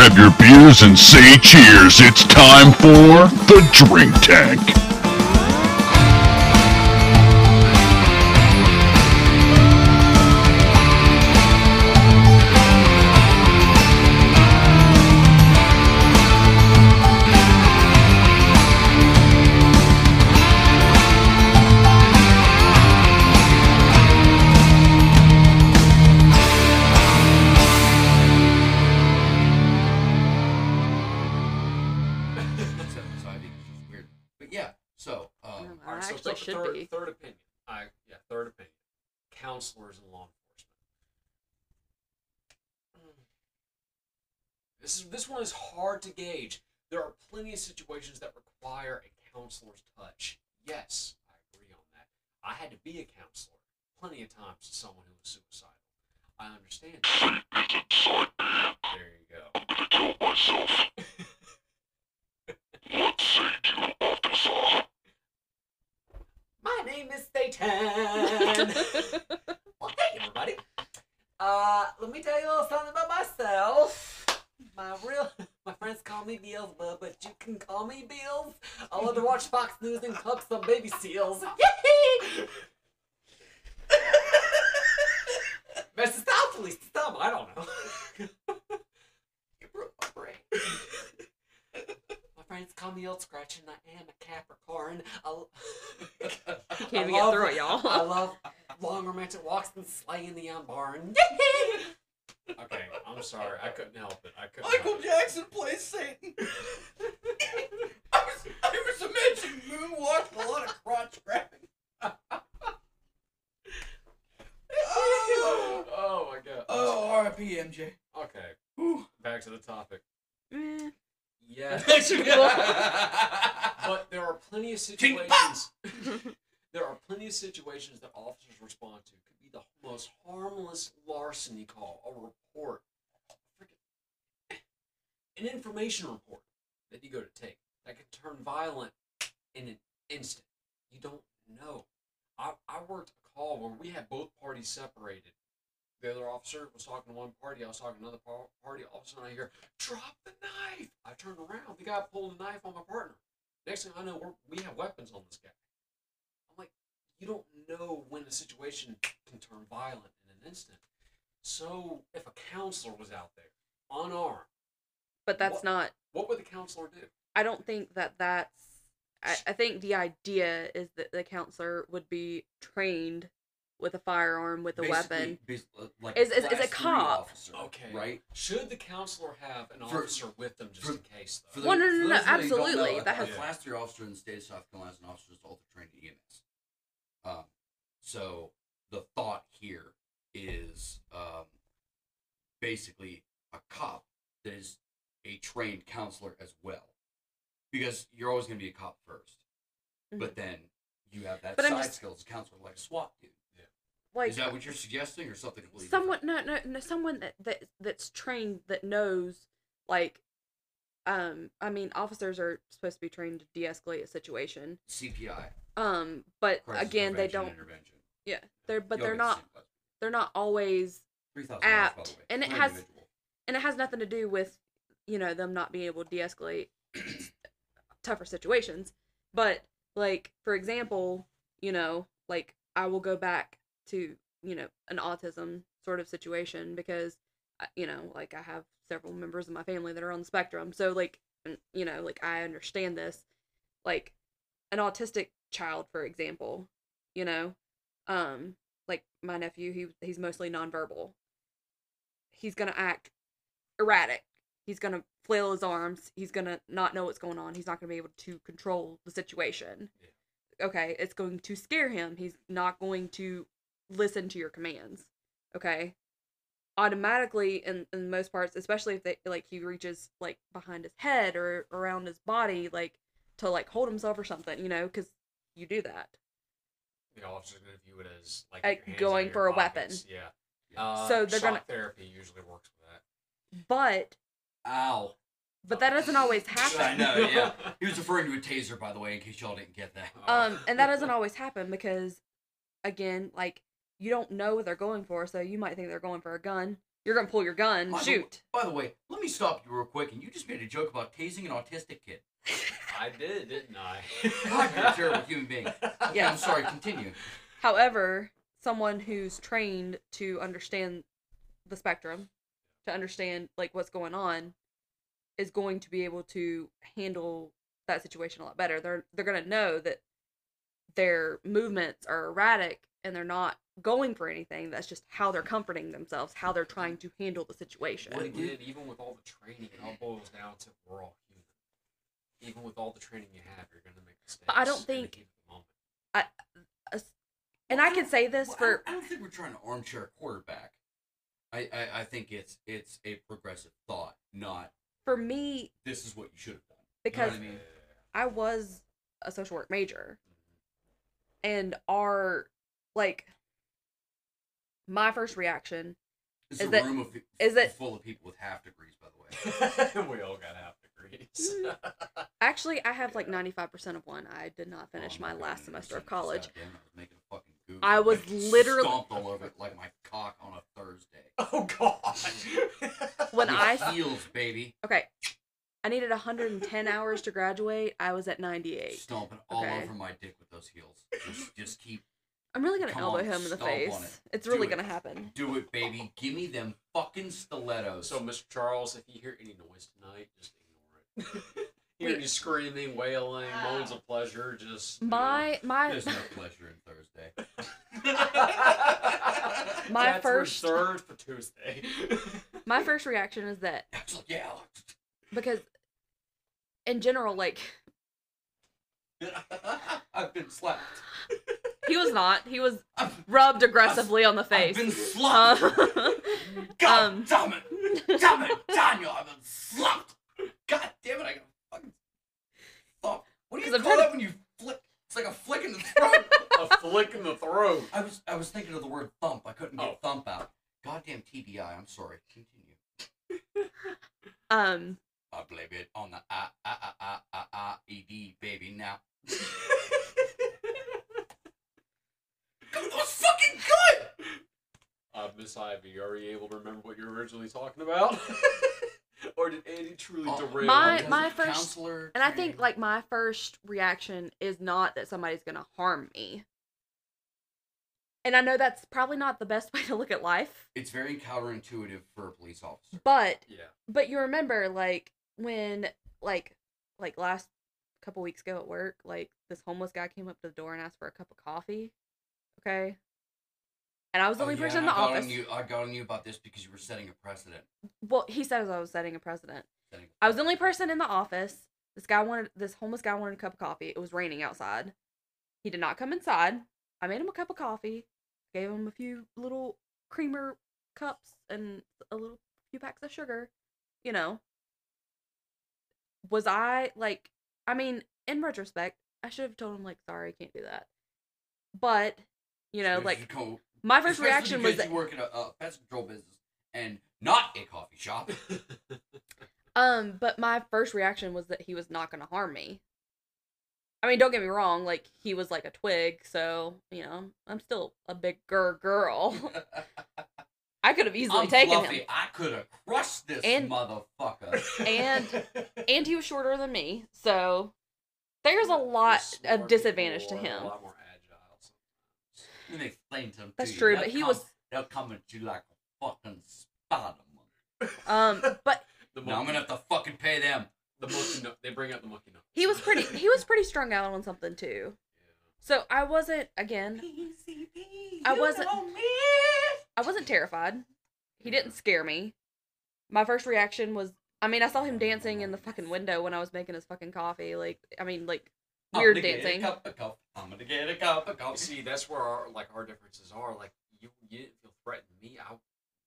grab your beers and say cheers. It's time for the DrinkTank. This is this one is hard to gauge. There are plenty of situations that require a counselor's touch. Yes, I agree on that. I had to be a counselor plenty of times to someone who was suicidal. I understand. that. There you go. kill myself. what say you, officer? My name is Satan. well, hey everybody. Uh, let me tell you a little something about myself. My real, my friends call me Beelzebub, but you can call me Beels. I love to watch Fox News and cook some baby seals. South, at least some. I don't know. you broke my brain. my friends call me Old Scratch, and I am a Capricorn. I, Can't even get through it, y'all. I love long romantic walks and in the young barn. Okay, I'm sorry. I couldn't help it. I couldn't. Michael help it. Jackson plays Satan. I was, I was imagining moonwalk with a lot of crotch grabbing. oh, oh my god. oh, R.I.P. MJ. Okay, Ooh. back to the topic. Yes. but but there are plenty of situations. there are plenty of situations that officers respond to. The most harmless larceny call, a report, freaking, an information report that you go to take that could turn violent in an instant. You don't know. I, I worked a call where we had both parties separated. The other officer was talking to one party, I was talking to another party. All of a sudden, I hear, "Drop the knife!" I turned around. The guy pulled a knife on my partner. Next thing I know, we have weapons on this guy. I'm like, you don't know when a situation can turn violent in an instant. So, if a counselor was out there, unarmed, but that's What- not. what would the counselor do? I don't think that that's. I, I think the idea is that the counselor would be trained with a firearm with a weapon. Basically, bas- uh, like Is- is- is a cop. Officer, Okay. Right. Should the counselor have an For- officer with them just for- in case, though? For Well, no, no, for no, those that don't absolutely, know, that a has- class three officer in the state of South Carolina is an officer that's also trained in EMS. Um, so the thought here is um, basically a cop that is a trained counselor as well, because you're always going to be a cop 1st but then you have that But side just- skill as a counselor, like a SWAT dude. like is that what you're suggesting, or something completely someone different? no, no no someone that, that that's trained that knows like um i mean officers are supposed to be trained to de-escalate a situation. CPI, um but crisis again they don't intervention. yeah they're but they're the not they're not always Three thousand dollars, by apt, and it has- individual. and it has nothing to do with you know them not being able to de-escalate tougher situations. But like for example you know like i will go back to you know an autism sort of situation because uh, you know like i have several members of my family that are on the spectrum. So like you know like i understand this. Like an autistic child for example you know? Um like my nephew he he's mostly nonverbal. He's gonna act erratic. He's gonna flail his arms. He's gonna not know what's going on. He's not gonna be able to control the situation. Okay it's going to scare him. He's not going to listen to your commands. Okay? Automatically in, in most parts especially if they like he reaches like behind his head or around his body like to like hold himself or something you know? Because you do that the officer's going to view it as like, Like going out of your for a weapon. Yeah. Uh, So they're shock gonna- therapy usually works with that. but Ow. but that doesn't always happen. I know, yeah. He was referring to a taser, by the way, in case y'all didn't get that. Oh. um and that doesn't always happen because again like you don't know what they're going for, so you might think they're going for a gun. You're gonna pull your gun, By the- shoot. By the way, let me stop you real quick. And you just made a joke about tasing an autistic kid. I did, didn't I? God, you're a terrible human being. Yeah. I'm sorry. Continue. However, someone who's trained to understand the spectrum, to understand like what's going on, is going to be able to handle that situation a lot better. They're they're gonna know that their movements are erratic and they're not going for anything. That's just how they're comforting themselves, how they're trying to handle the situation. What again, even with all the training, it all boils down to we're all human. Even with all the training you have, you're gonna make mistakes. But I don't think- heat of the moment. As- uh, And I can say this Well, I for don't- I don't think we're trying to armchair quarterback. I, I, I think it's it's a progressive thought, not for me this is what you should have done. because you know what I mean? I was a social work major. Mm-hmm. And our like my first reaction It's is a that- room of is that- full of people with half degrees, by the way. we all got half degrees. Hmm. actually I have like 95% of one. I did not finish Oh my God, last semester of college. I was making a fucking goof. I was I literally- stomped all over it like my cock on a Thursday. oh god. When With I heels, baby, Okay. I needed 110 hours to graduate. I was at 98. stomping all Okay. over my dick with those heels. Just, just keep I'm really going to elbow on, him in the face. it. It's Do really it. going to happen. do it, baby. Give me them fucking stilettos. So, Mr. Charles, if you hear any noise tonight, just ignore it. Hear you screaming, wailing, moans of pleasure, just you know. My my there's no pleasure in Thursday. My That's first- reserved for Tuesday. my first reaction is that yeah. because in general like I've been slapped. he was not. He was I've, rubbed aggressively on the face. I've been slapped. Uh, God um, damn it. Damn it, Daniel. I've been slapped. God damn it. I got fucking thump. What do you 'Cause I'm call trying that when you flick? It's like a flick in the throat. a flick in the throat. I was I was thinking of the word thump. I couldn't get Oh. thump out. Goddamn TBI. I'm sorry. Continue. um I blame it on the I I I I I I E D baby now. That was fucking good. Uh, Miss Ivy, are you able to remember what you were originally talking about? or did Andy truly Oh, derail My- my first- counselor. and I think like my first reaction is not that somebody's going to harm me. And I know that's probably not the best way to look at life, it's very counterintuitive for a police officer. but Yeah. but you remember like when like like last couple weeks ago at work like this homeless guy came up to the door and asked for a cup of coffee okay and i was the Oh, only yeah, person in the I office. I got on you about this because you were setting a precedent. well he says i was setting a precedent. Setting i was the only person in the office. This guy wanted this homeless guy wanted a cup of coffee. It was raining outside. He did not come inside. I made him a cup of coffee gave him a few little creamer cups and a little few packs of sugar you know. Was i like i mean in retrospect i should have told him like sorry can't do that. But you know Because like my first especially reaction was that you work in a, a pest control business and not a coffee shop. Um, but my first reaction was that he was not going to harm me. I mean, don't get me wrong, like he was like a twig, so you know I'm still a bigger girl. I could have easily I'm taken fluffy. him, I could have crushed this And- motherfucker. and and he was shorter than me, so there's a lot of disadvantage to people are him. A lot more agile Let me explain something. That's to true, but he come- was They'll come at you like a fucking spider. monkey. um, but The Now I'm gonna have to fucking pay them. The monkey nut. They bring out the monkey nut. he was pretty he was pretty strung out on something too. Yeah. So I wasn't again I wasn't- I wasn't terrified. He didn't scare me. My first reaction was I mean, I saw him dancing in the fucking window when I was making his fucking coffee. Like, I mean, like I'm weird gonna get a cup of coffee. I'm gonna get a cup of You coffee. see, that's where our like our differences are. Like you, you didn't feel threatened. Me, I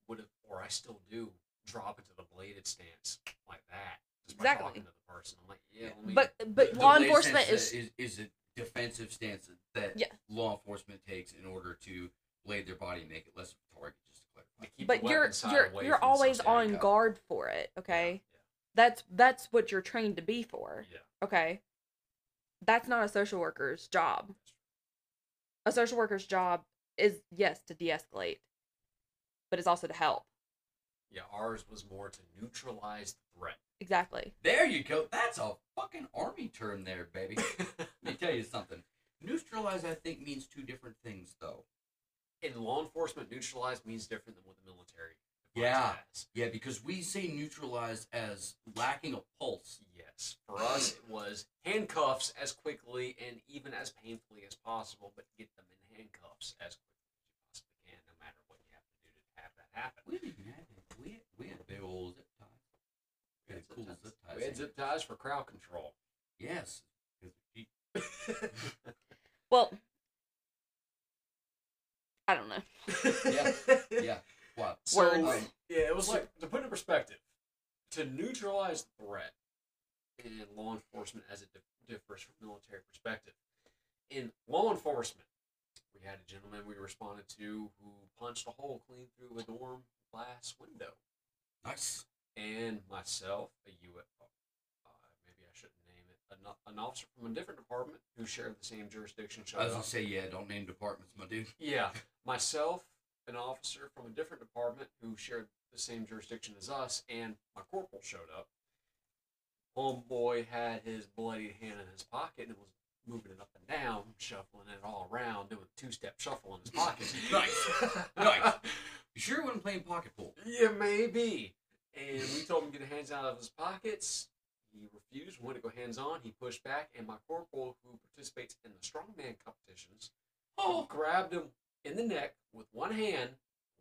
would have, or I still do, drop into the bladed stance like that. Just by Exactly. talking to the person. I'm like, yeah, let me. But but The- the law blade enforcement is is is a defensive stance that Yeah. law enforcement takes in order to blade their body and make it less of a target. Just to clarify. to keep but the you're you're away you're always on guard for it, okay? Yeah, That's that's what you're trained to be for. yeah. Okay? That's not a social worker's job. A social worker's job is yes to de-escalate, but it's also to help. Yeah, ours was more to neutralize the threat. Exactly. There you go. That's a fucking army term there, baby. Let me tell you something. Neutralize, I think, means two different things, though. In law enforcement, neutralize means different than what the military defines Yeah. as. Yeah, because we say neutralized as lacking a pulse. Yes. For us, it was handcuffs as quickly and even as painfully as possible, but get them in handcuffs as quickly as you possibly can, no matter what you have to do to have that happen. We didn't have it. We had, we had big old zip ties. We had cool zip ties. We had zip ties for crowd control. Yes, Well, I don't know. Yeah. Yeah. What? So, Words. um, yeah, it was like to put it in perspective, to neutralize the threat in law enforcement as it dif- differs from military perspective. In law enforcement, we had a gentleman we responded to who punched a hole clean through a dorm glass window, Nice. and myself, a UFO. Uh, maybe I shouldn't name it. An, an officer from a different department who shared the same jurisdiction showed I was gonna say, yeah, don't name departments, my dude. Yeah, myself, an officer from a different department who shared the same jurisdiction as us, and my corporal showed up. Homeboy had his bloody hand in his pocket and was moving it up and down, shuffling it all around, doing a two-step shuffle in his pocket. Nice. Nice. You sure wasn't playing pocket pool? Yeah, maybe. And we told him to get his hands out of his pockets. He refused, wanted to go hands on. He pushed back, and my corporal, who participates in the strongman competitions, Oh. grabbed him in the neck with one hand,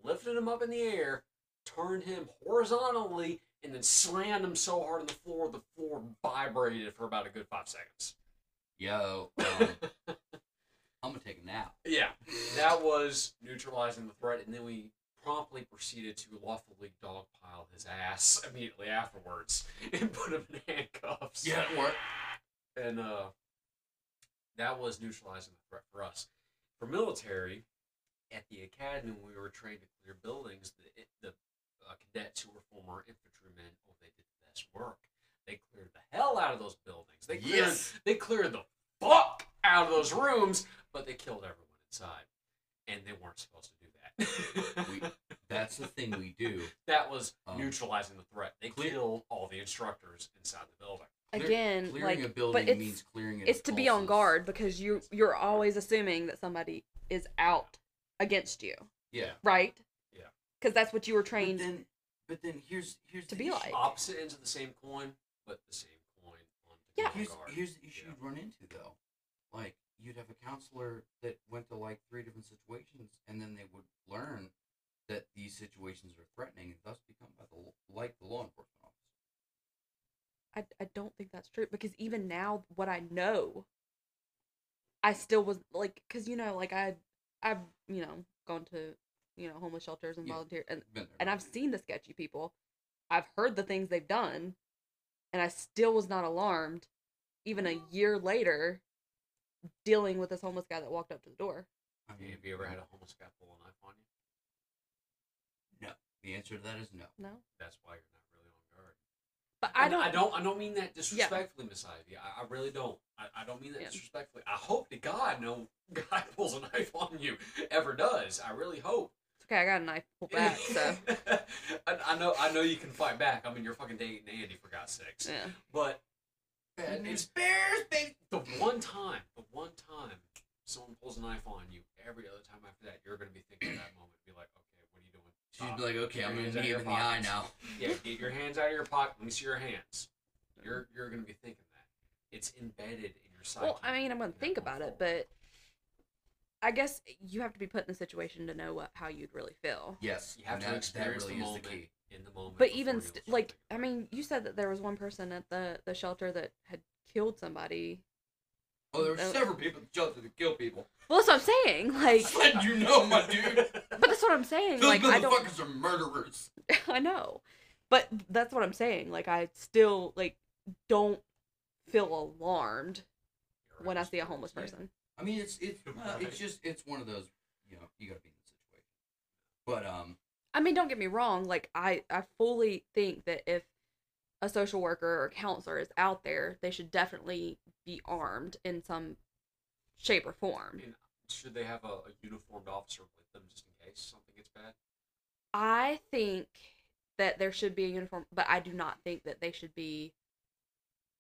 lifted him up in the air, turned him horizontally, and then slammed him so hard on the floor the floor vibrated for about a good five seconds. Yo, um, I'm gonna take a nap. Yeah, that was neutralizing the threat, and then we promptly proceeded to lawfully dogpile his ass immediately afterwards and put him in handcuffs. Yeah, it worked. and uh, that was neutralizing the threat for us. For military, at the academy, when we were trained to clear buildings, the the uh, cadets who were former infantrymen, oh, they did the best work. They cleared the hell out of those buildings. They cleared, Yes. they cleared the fuck out of those rooms, but they killed everyone inside, and they weren't supposed to do that. We- That's the thing we do. that was Um, neutralizing the threat. They clear- killed all the instructors inside the building. Clear- Again, clearing like, a building but it's means clearing it. it's of to be on guard because you you're always assuming that somebody is out against you, Yeah. right? Yeah. Because that's what you were But trained. then, but then here's here's To the be issue. like. Opposite ends of the same coin, but the same coin on the Yeah. Here's guard. here's the issue Yeah. you'd run into though. Like you'd have a counselor that went to like three different situations, and then they would learn that these situations are threatening, and thus become by the like the law enforcement officer. I, I don't think that's true because even now, what I know, I still was like, because you know, like I, I've you know gone to you know homeless shelters and Yeah. volunteer and and I've seen the sketchy people. I've heard the things they've done, and I still was not alarmed, even a year later, dealing with this homeless guy that walked up to the door. I mean, Have you ever had a homeless guy pull a knife on you? No. The answer to that is no. No, That's why you're not really on guard. But I And don't. I don't. I don't mean that disrespectfully, Miss Ivy. I, I really don't. I, I don't mean that Yeah. disrespectfully. I hope to God no guy pulls a knife on you ever does. I really hope. It's okay, I got a knife pulled back, so I, I know. I know you can fight back. I mean, you're fucking dating Andy for God's sakes. yeah. But Bad mm-hmm. it's bears, baby. the one time, the one time someone pulls a knife on you, every other time after that, you're gonna be thinking at that moment, be like, okay, what are you doing? She'd Stop. be ah, like, okay, I'm gonna hands out of him in the eye now. Yeah, get your hands out of your pocket. Let me see your hands. You're you're gonna be thinking that. It's embedded in your psyche. Well, I mean, I'm gonna think about it, but I guess you have to be put in the situation to know what how you'd really feel. Yes, you have to experience that really the is moment the key. in the moment. But even st- like, I mean, you said that there was one person at the the shelter that had killed somebody. Oh, there were Uh, several people that shelter that kill people. Well, that's what I'm saying. Like, Let you know, my dude. but that's what I'm saying. Those Like, I don't. motherfuckers are murderers. I know, but that's what I'm saying. Like, I still like don't feel alarmed You're when I see a homeless Yeah. person. I mean, it's it's uh, it's just it's one of those you know you gotta be in the situation. But um, I mean, don't get me wrong. Like, I I fully think that if a social worker or counselor is out there, they should definitely be armed in some shape or form. And should they have a, a uniformed officer with them just in case something gets bad? I think that there should be a uniform, but I do not think that they should be.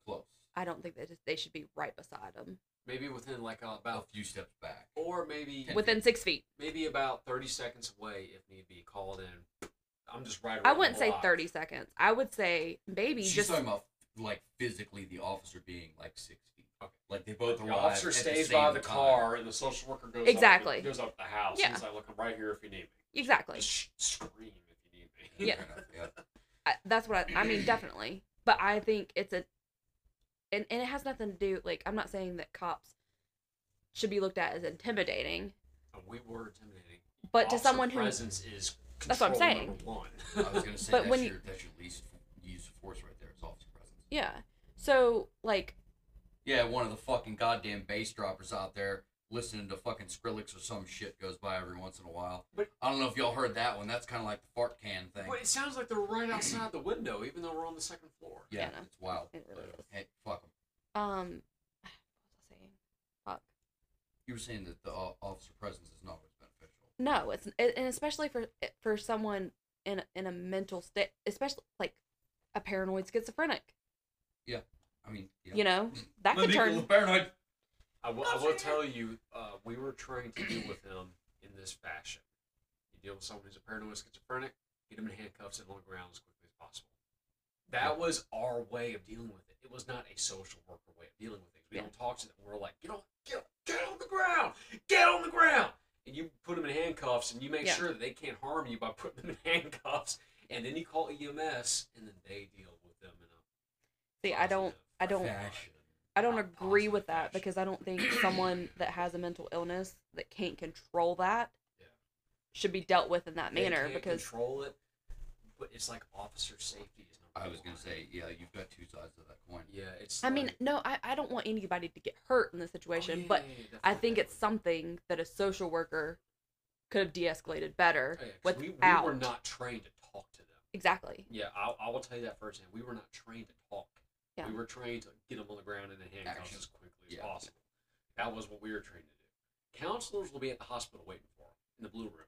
Close. I don't think that they should be right beside them. Maybe within like A about, few steps back. or maybe Ten Within six feet. maybe about thirty seconds away if need be. Called in. I'm just right. I wouldn't the say block. 30 seconds. I would say maybe She's just. talking about like physically the officer being like six feet. Okay. Like they both The arrive. officer at stays the by the time. car, and the social worker goes Exactly. Up, goes up the house. Yeah. And he's like, "Look, I'm right here if you need me. Exactly. Just scream if you need me." Yeah. Yeah. I, that's what I, I mean, definitely. But I think it's a, and, and it has nothing to do, like, I'm not saying that cops should be looked at as intimidating, we were intimidating. but to Officer someone who, presence is That's what I'm saying. one. I was gonna say But that's when you- that's your least use of force right there. Is officer presence. Yeah. So, like, Yeah, one of the fucking goddamn bass droppers out there listening to fucking Skrillex or some shit goes by every once in a while. But- I don't know if y'all heard that one. That's kind of like the fart can thing. But it sounds like they're right outside the window, even though we're on the second floor. yeah, Yeah, no. it's wild. it really is. Hey, fuck 'em. Um, what was I saying? Fuck. You were saying that the officer presence is not always beneficial. No, it's and especially for for someone in in a mental state, especially like a paranoid schizophrenic. I mean, yeah. You know that could turn. paranoid. I will, I will tell you, uh, we were trying to deal with him in this fashion. You deal with someone who's a paranoid schizophrenic, get him in handcuffs and on the ground as quickly as possible. That was our way of dealing with it. It was not a social worker way of dealing with things. We Yeah. don't talk to them. We're like, get on, get, get on the ground, get on the ground, and you put them in handcuffs, and you make Yeah. sure that they can't harm you by putting them in handcuffs, and then you call EMS, and then they deal with them in a See, I don't, I don't, Fashion. I don't agree positive with that fashion. because I don't think someone that has a mental illness that can't control that Yeah. should be dealt with in that They manner can't because control it, but it's like officer safety is I was gonna say, yeah, you've got two sides of that coin. Yeah, it's. I mean, no, I, I don't want anybody to get hurt in this Oh, situation, yeah, but yeah, yeah, I think it's something that a social worker could have de-escalated better Oh, yeah, 'cause we, without we were not trained to talk to them. exactly. Yeah, I, I will tell you that firsthand. We were not trained to talk. Yeah. We were trained to get them on the ground and in handcuffs Action. as quickly as Yeah. possible. That was what we were trained to do. Counselors will be at the hospital waiting for them in the blue room.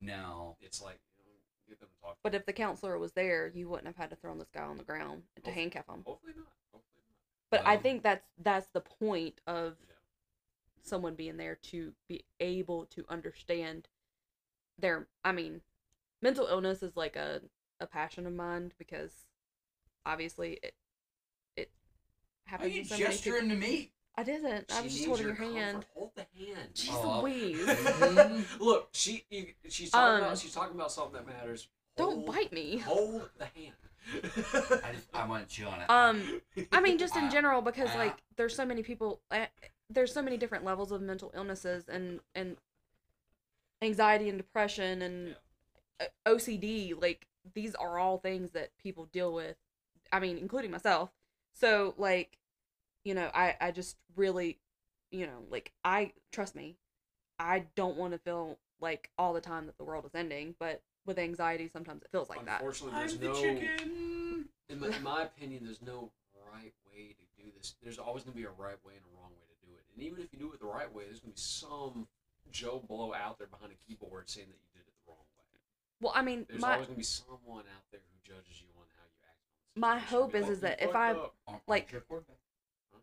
Now, It's like, you know, get them to talk. But if the counselor was there, you wouldn't have had to throw this guy on the ground to Hopefully- handcuff him. Hopefully not. Hopefully not. But I Um, think that's that's the point of Yeah. someone being there to be able to understand their I mean, mental illness is like a a passion of mine because obviously it it why happens are you to so many people. gesturing to me? I didn't. I She was just holding your comfort. hand. Hold the hand. Jeez Oh, Louise. Mhm. Look, she you, she's talking Um, about she's talking about something that matters. Don't bite me. Hold the hand. I just I want to chew on it. Um I mean, just in general, because ah. like there's so many people, uh, there's so many different levels of mental illnesses and and anxiety and depression and uh, OCD. Like these are all things that people deal with. I mean, including myself. So like, you know, I I just really, you know, like I trust me, I don't want to feel like all the time that the world is ending, but with anxiety, sometimes it feels like that. Unfortunately, there's I'm the no. chicken. In my, in my opinion, there's no right way to do this. There's always going to be a right way and a wrong way to do it. And even if you do it the right way, there's going to be some Joe Blow out there behind a keyboard saying that you did it the wrong way. Well, I mean, There's my always going to be someone out there who judges you on how you act. in the My hope is- is that if I- up." Arm- like- armchair quarterback. Huh?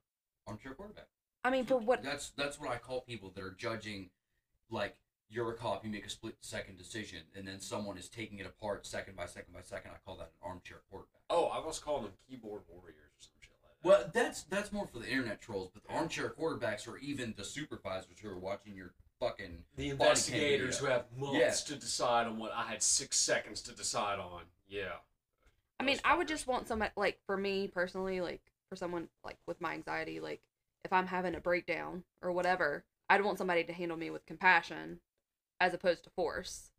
Armchair quarterback. I mean, for what That's that's what I call people that are judging, like you're a cop, you make a split second decision, and then someone is taking it apart second by second by second. I call that an armchair quarterback. Oh, I was calling them keyboard warriors or some shit like that. Well, that's that's more for the internet trolls, but the armchair quarterbacks are even the supervisors who are watching your fucking. The Body investigators cam who have months Yeah. to decide on what I had six seconds to decide on. Yeah. I mean, I would just want somebody like for me personally, like for someone like with my anxiety, like if I'm having a breakdown or whatever, I'd want somebody to handle me with compassion as opposed to force.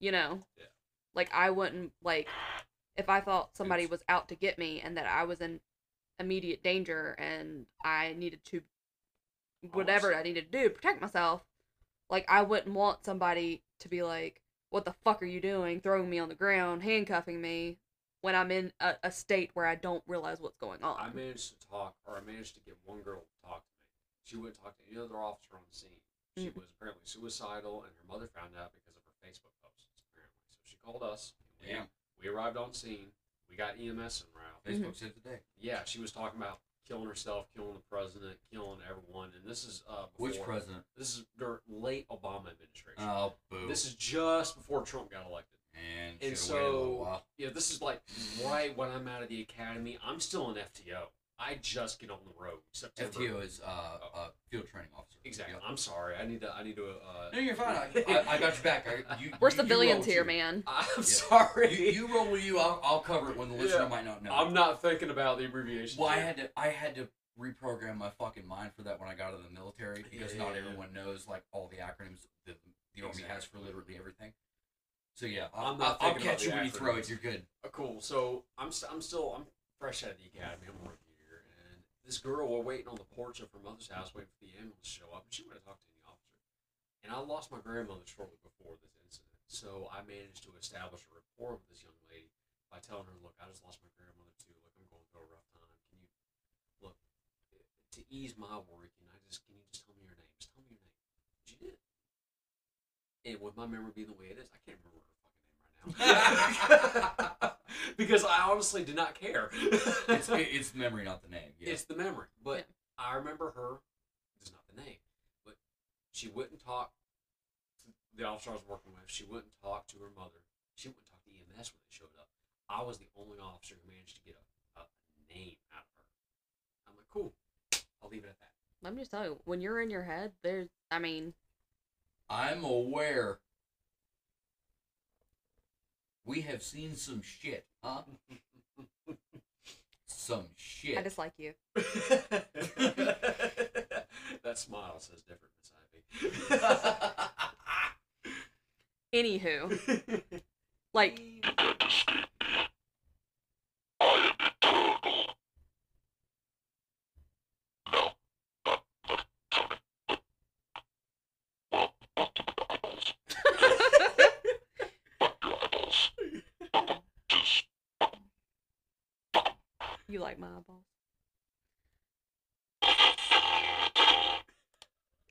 You know? Yeah. Like I wouldn't like if I thought somebody was out to get me and that I was in immediate danger and I needed to whatever I needed to do to protect myself, like I wouldn't want somebody to be like, "What the fuck are you doing? Throwing me on the ground, handcuffing me." When I'm in a, a state where I don't realize what's going on. I managed to talk, or I managed to get one girl to talk to me. She wouldn't talk to any other officer on the scene. She Mm. was apparently suicidal, and her mother found out because of her Facebook posts. Apparently, so she called us. and we- Damn. We arrived on scene. We got EMS en route. Facebook saved the day. Yeah, she was talking about killing herself, killing the president, killing everyone, and this is uh before, Which president? This is during late Obama administration. Oh, boo. this is just before Trump got elected. And and should've waited a little so- while. Yeah, this is like right when I'm out of the academy. I'm still an FTO. I just get on the road. September. FTO is uh, uh, field training officer. Exactly. Yeah. I'm sorry. I need to. I need to. Uh, No, you're fine. I, I, I got your back. I, you, We're you- you civilians roll here, man. I'm sorry. You, you roll with you. I'll, I'll cover it when the listener Yeah. might not know. I'm not thinking about the abbreviation. Well, I had to I had to reprogram my fucking mind for that when I got out of the military because Yeah, not yeah, yeah. everyone knows like all the acronyms the the army has for literally everything. So yeah, I'm not I'll, I'll thinking about catch you when you throw it. You're good. Uh, cool. So I'm st- I'm still I'm fresh out of the academy. I'm a rookie here, and this girl we're waiting on the porch of her mother's house, waiting for the ambulance to show up, and she went to talk to any officer. And I lost my grandmother shortly before this incident, so I managed to establish a rapport with this young lady by telling her, "Look, I just lost my grandmother too. Look, I'm going through a rough time. Can you look to ease my worry? Can I just can you just tell me your name? Just tell me your name." She did. And with my memory being the way it is, I can't remember because I honestly did not care. It's it, it's the memory, not the name. Yeah. It's the memory. But Yeah. I remember her. This is not the name. But she wouldn't talk to the officer I was working with. She wouldn't talk to her mother. She wouldn't talk to EMS when they showed up. I was the only officer who managed to get a, a name out of her. I'm like, cool. I'll leave it at that. Let me just tell you, when you're in your head, there's, I mean, I'm aware. We have seen some shit, huh? some shit. I dislike you. that smile says different, Miss Ivy. Anywho, like, you like my eyeballs.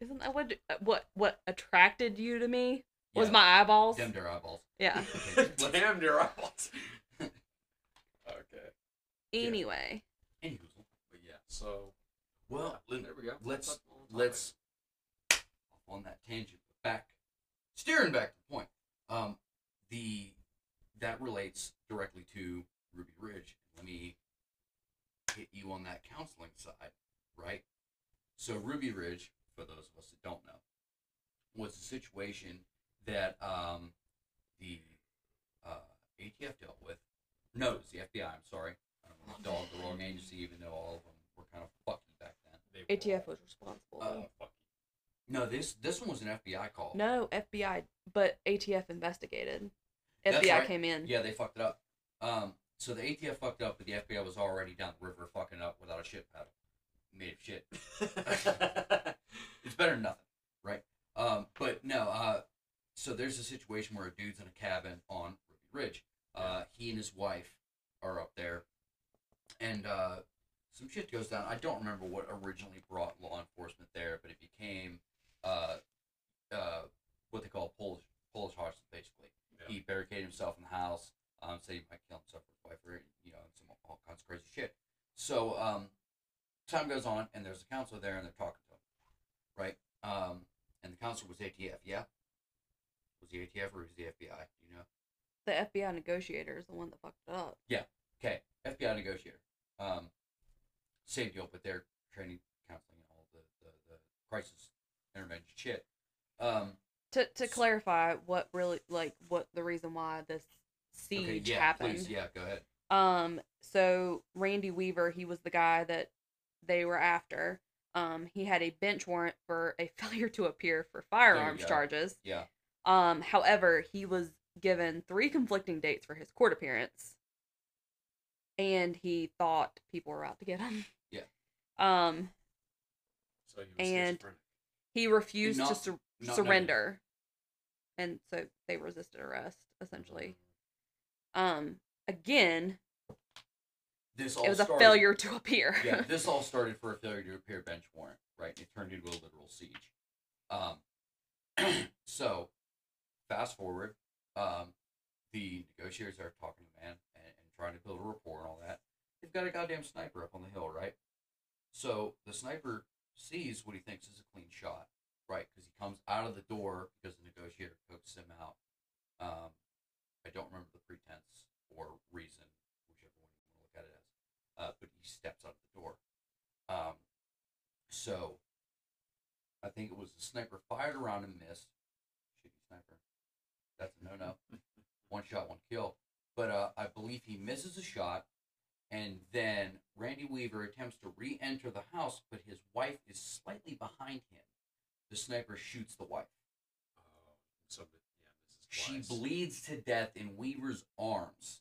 Isn't that what uh, what what attracted you to me? Was Yeah. my eyeballs? Damn their eyeballs. Yeah. Okay, Damn near eyeballs. okay. Anyway, Anywho, But yeah, so well, there we go. let's That's on topic. let's on that tangent, but back steering back to the point. Um, the that relates directly to Ruby Ridge. Let me hit you on that counseling side, right? So Ruby Ridge, for those of us that don't know, was a situation that um, the uh, ATF dealt with. No, it was the FBI. I'm sorry. I don't want to dog the wrong agency, even though all of them were kind of fucky back then. They ATF all- was responsible. Uh, fuck No, this this one was an FBI call. no, FBI, but ATF investigated. That's FBI right. came in. Yeah, they fucked it up. Um, so the ATF fucked up, but the FBI was already down the river fucking up without a shit paddle. Made of shit. It's better than nothing, right? Um, but no, uh, so there's a situation where a dude's in a cabin on Ruby Ridge. Uh, he and his wife are up there, and uh, some shit goes down. I don't remember what originally brought law enforcement there, but it became uh, uh, what they call Polish Polish hostage, basically. Yeah. He barricaded himself in the house. Um, said he might kill himself or his wife, or you know, some all kinds of crazy shit. So um, time goes on, and there's a counselor there, and they're talking to him, right? Um, and the counselor was ATF. Yeah, was he ATF or was he FBI? Do you know? The FBI negotiator is the one that fucked it up. Yeah. Okay, FBI negotiator. Um, same deal, but they're training, counseling, and all the the, the crisis intervention shit. Um, To to clarify, what really like what the reason why this siege okay, yeah, happened. please, yeah, go ahead. Um, so Randy Weaver, he was the guy that they were after. Um, he had a bench warrant for a failure to appear for firearms charges. Yeah, Um, however, he was given three conflicting dates for his court appearance, and he thought people were out to get him. Yeah. Um, So he was And- he refused Not- to sur- not surrender, and so they resisted arrest. Essentially, um, again, this all it was a failure to appear. yeah, this all started for a failure to appear bench warrant, right? It turned into a literal siege. Um, so, fast forward, um, the negotiators are talking to man and, and trying to build a rapport and all that. They've got a goddamn sniper up on the hill, right? So the sniper sees what he thinks is a clean shot, right? Because he comes out of the door because the negotiator coaxes him out. Um, I don't remember the pretense or reason, whichever one you want to look at it as. Uh, but he steps out of the door. Um, so I think it was the sniper fired around and missed. Shitty sniper. That's a no no. one shot, one kill. But uh, I believe he misses a shot, and then Randy Weaver attempts to re enter the house, but his wife is slightly behind him. The sniper shoots the wife. Oh, so yeah, this is She twice. bleeds to death in Weaver's arms.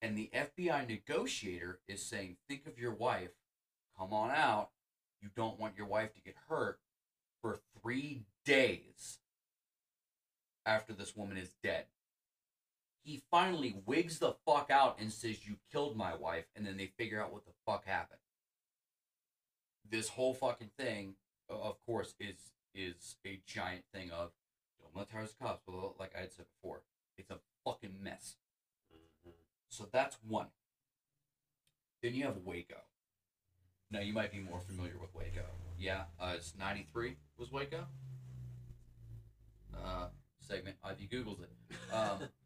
And the FBI negotiator is saying, Think of your wife. Come on out. You don't want your wife to get hurt for three days after this woman is dead. He finally wigs the fuck out and says, You killed my wife. And then they figure out what the fuck happened. This whole fucking thing, of course, is is a giant thing of don't let tires the cops, but like I had said before, it's a fucking mess. Mhm. So that's one. Then you have Waco. Now you might be more familiar with Waco. Yeah, uh, it's ninety three was Waco. Uh, segment. Uh, if you Googles it. Um,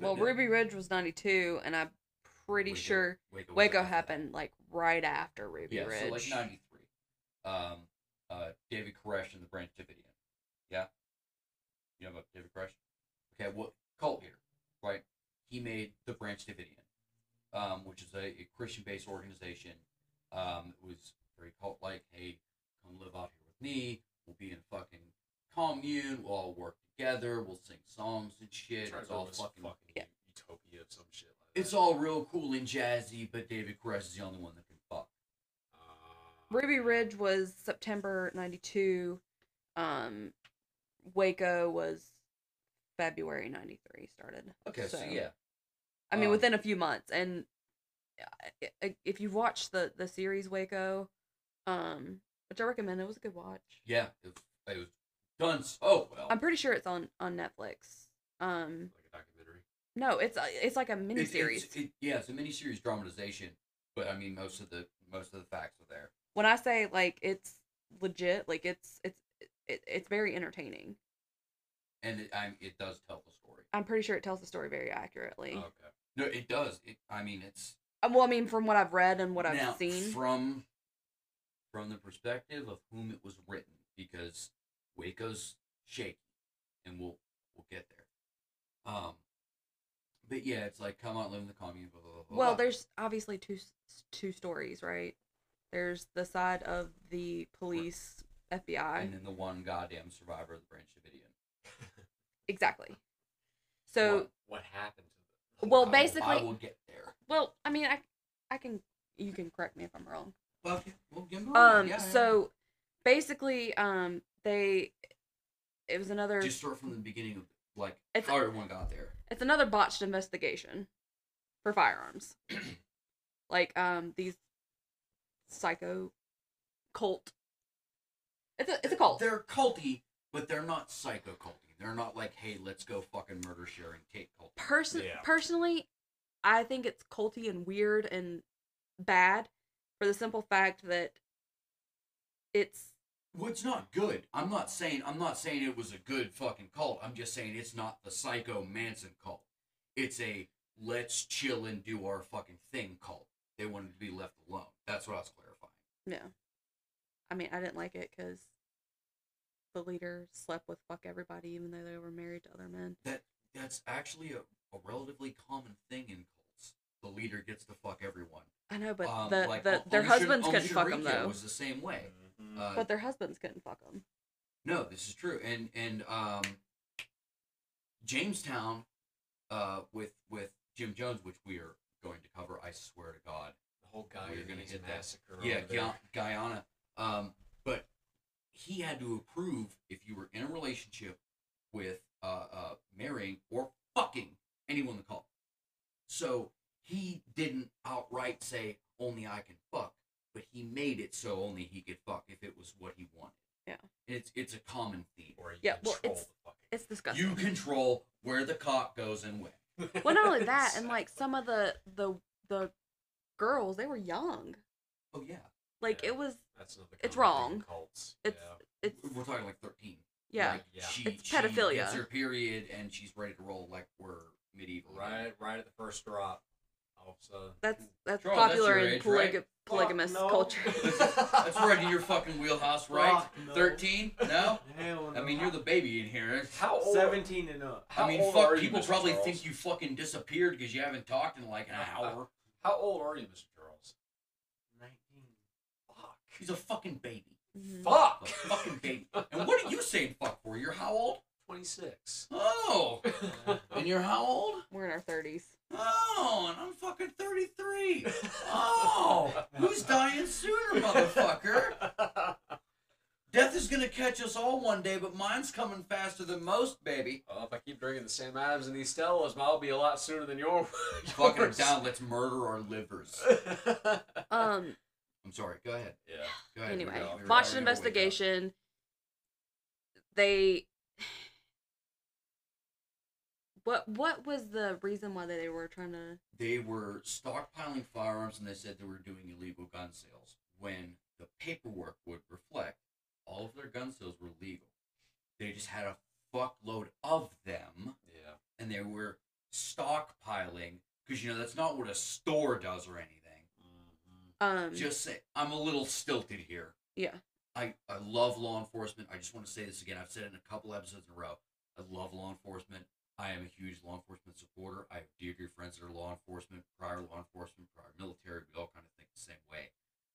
Well, no, Ruby Ridge was 92, and I'm pretty Waco- sure Waco, Waco after that. happened like right after Ruby Yeah, Ridge. so like ninety three. Um, uh, David Koresh and the Branch Davidian. Yeah. You know about David Koresh? Okay, what cult leader, right? He made the Branch Davidian, um, which is a, a Christian-based organization. Um, it was very cult-like. Hey, come live out here with me. We'll be in a fucking commune. We'll all work together. We'll sing songs and shit. Try It's all this fucking. Yeah. utopia of some shit like that. It's all real cool and jazzy, but David Koresh is the only one that can fuck. Uh, Ruby Ridge was September 92. Um, Waco was February 93 started. Okay, so, yeah. I mean, Um, within a few months. And I- if you've watched the, the series Waco, um, which I recommend, it was a good watch. Yeah, it was, it was done so well. I'm pretty sure it's on, on Netflix. Um, like a documentary. no, it's it's like a mini series. It's, it, yeah, it's a miniseries dramatization, but I mean most of the most of the facts are there. when I say like it's legit, like it's it's it, it's very entertaining. and it, I, it does tell the story. I'm pretty sure it tells the story very accurately. Okay. No, it does. It, I mean, it's Uh, well, I mean, from what I've read and what I've seen, from from the perspective of whom it was written, because Waco's shaky, and we'll we'll get there. Um, but yeah, it's like come on, live in the commune. Blah, blah, blah, blah, well, there's obviously two two stories, right? There's the side of the police, FBI, and then the one goddamn survivor of the Branch Davidian. exactly. So, what, what happened to them? well, I will- basically, I will get there. well, I mean, I I can you can correct me if I'm wrong. Well, okay, we'll get Um, going. Yeah, yeah, so basically, um, they it was another yeah. just start from the beginning of like It's- how everyone got there. it's another botched investigation for firearms. like um these psycho cult. It's a it's a cult. They're culty, but they're not psycho culty. They're not like, hey, let's go fucking murder Sharon Tate cult. Person Yeah. personally, I think it's culty and weird and bad for the simple fact that it's Well, it's not good. I'm not saying I'm not saying it was a good fucking cult. I'm just saying it's not the psycho Manson cult. It's a let's chill and do our fucking thing cult. They wanted to be left alone. That's what I was clarifying. no. I mean, I didn't like it because the leader slept with fuck everybody, even though they were married to other men. That that's actually a, a relatively common thing in cults. The leader gets to fuck everyone. I know, but Um, the, like, the Aum- their Aum husbands Aum couldn't fuck them Shinrikyo though. Was the same way. Mhm. Uh, But their husbands couldn't fuck them. No, this is true. And and um Jamestown uh with with Jim Jones, which we are going to cover, I swear to God. the whole guy We're gonna gonna hit that. Yeah, over there. Gui- Guyana. Um but he had to approve if you were in a relationship with uh uh marrying or fucking anyone the cult. So he didn't outright say only I can fuck, but he made it so only he could fuck if it was what he wanted. Yeah. It's it's a common theme. Or you Yeah, well, it's- the fucking It's disgusting. You control where the cock goes and when. well, not only that, and like some of the the the girls, they were young. Oh yeah. Like Yeah. it was. It's another It's common thing in wrong. Cults. It's yeah. it's We're talking like thirteen. yeah. Like, Yeah. She, It's she pedophilia. gets her period and she's ready to roll like we're medieval. right, right at the first drop. All of a sudden. That's that's Charles, popular your in age, right? polyg- polygamous no. culture. That's right in your fucking wheelhouse, right? Fuck no. Thirteen? No. Hell no. I mean, you're the baby in here. How old? 17 and up. How I mean, old fuck. are you, people Mr. probably Charles? think you fucking disappeared because you haven't talked in like an hour. How old are you, Mr. Charles? 19. Fuck. He's a fucking baby. Mhm. A Fuck. fucking baby. And what are you saying fuck for? You're how old? Twenty six. Oh. And you're how old? We're in our thirties. Oh, and I'm fucking 33. Oh, who's dying sooner, motherfucker? Death is gonna catch us all one day, but mine's coming faster than most, baby. Well, if I keep drinking the Sam Adams and these Stellas, mine will be a lot sooner than your, Fucking down, let's murder our livers. Um. I'm sorry, go ahead. yeah. Go ahead. Anyway, we go. We were botched already gonna wake up. investigation. They. What what was the reason why they were trying to? They were stockpiling firearms and they said they were doing illegal gun sales. When the paperwork would reflect, all of their gun sales were legal. They just had a fuckload of them Yeah. and they were stockpiling because you know that's not what a store does or anything. Um. Just say I'm a little stilted here. yeah. I, I love law enforcement. I just want to say this again. I've said it in a couple episodes in a row. I love law enforcement. I am a huge law enforcement supporter. I have dear, dear friends that are law enforcement, prior law enforcement, prior military. We all kind of think the same way.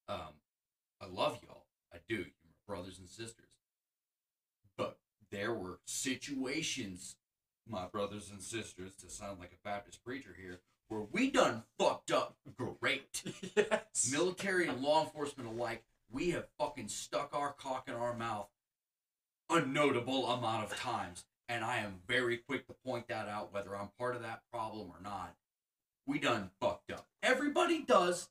Um, I love y'all. I do. You're my brothers and sisters. But there were situations, my brothers and sisters, to sound like a Baptist preacher here, where we done fucked up great yes. military and law enforcement alike, we have fucking stuck our cock in our mouth a notable amount of times. And I am very quick to point that out, whether I'm part of that problem or not. We done fucked up. Everybody does,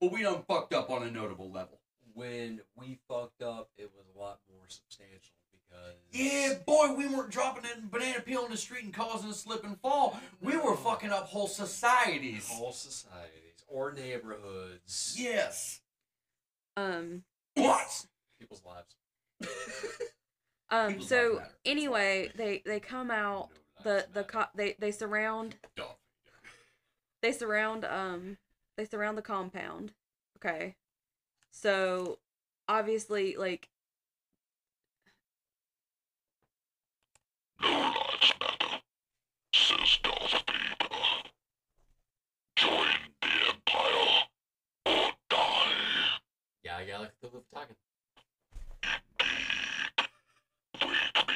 but we done fucked up on a notable level. when we fucked up, it was a lot more substantial Yeah, boy, we weren't dropping a banana peel in the street and causing a slip and fall. We were fucking up whole societies. whole societies or neighborhoods, Yes. Um. What? people's lives. Um. People's So lives anyway, they they come out. The the co- they they surround they surround um they surround the compound. Okay. So obviously like No lives matter, says Darth Vader. Join the Empire or die. Yeah, I got like the live talking. Wake me,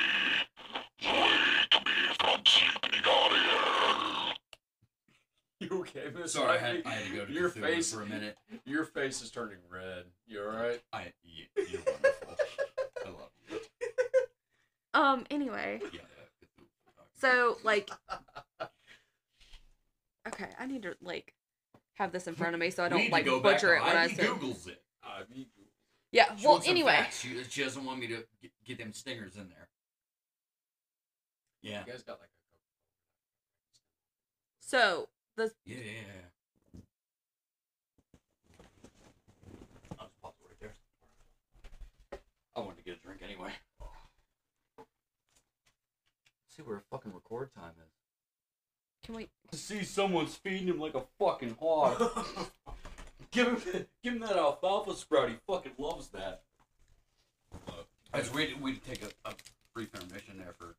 wake me from sleeping out here. You okay, Miss? Sorry, I had, Ivy? I had to go to Your Cthulhu face- for a minute. Your face is turning red. You alright? I, you, you're wonderful. I love you. um anyway. Yeah, yeah. Cthulhu. So like Okay, I need to like have this in front of me so I don't like go back butcher it when I Ivy say Googles it. Uh, Ivy. Yeah, She well anyway. She, she doesn't want me to get, get them stingers in there. Yeah. You guys got like a So the Yeah, yeah, yeah. I'll just pop it right there. I wanted to get a drink anyway. See where fucking record time is. can we To see someone's feeding him like a fucking hog. give him, give him that alfalfa sprout. He fucking loves that. As we we take a, a brief intermission there for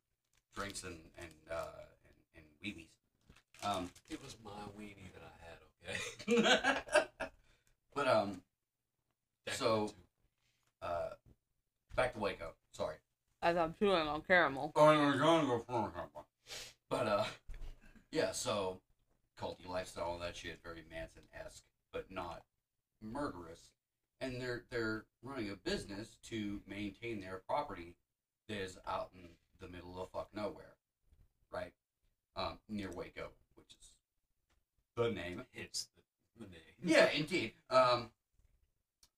drinks and and uh, and, and weebies. Um, It was my weenie that I had, okay? but um, Deck So- two. uh, back to Waco. Sorry. As I'm chewing on caramel. Oh, and we're Going on organic caramel. But uh, yeah. So, culty lifestyle, all that shit, very Manson esque, but not murderous. And they're they're running a business to maintain their property that is out in the middle of fuck nowhere, right? Um, near Waco, which is the name. Hits the, the name. Yeah, indeed. Um,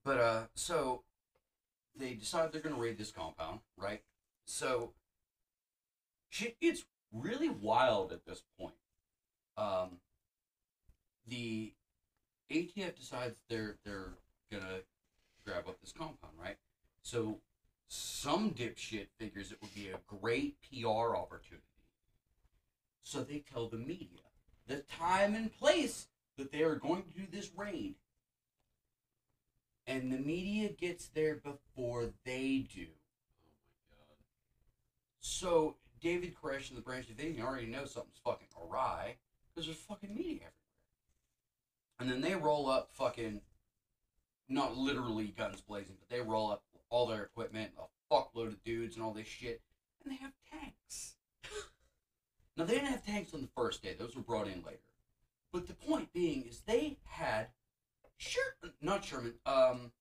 but uh, so they decide they're gonna raid this compound, right? So shit gets really wild at this point. Um, the ATF decides they're they're gonna grab up this compound, right? So some dipshit figures it would be a great PR opportunity. So they tell the media the time and place that they are going to do this raid. And the media gets there before they do. So David Koresh and the Branch Davidian already know something's fucking awry because there's fucking media everywhere. And then they roll up fucking, not literally guns blazing, but they roll up all their equipment, a fuckload of dudes and all this shit, and they have tanks. now they didn't have tanks on the first day; those were brought in later. But the point being is they had, sure, not Sherman, um,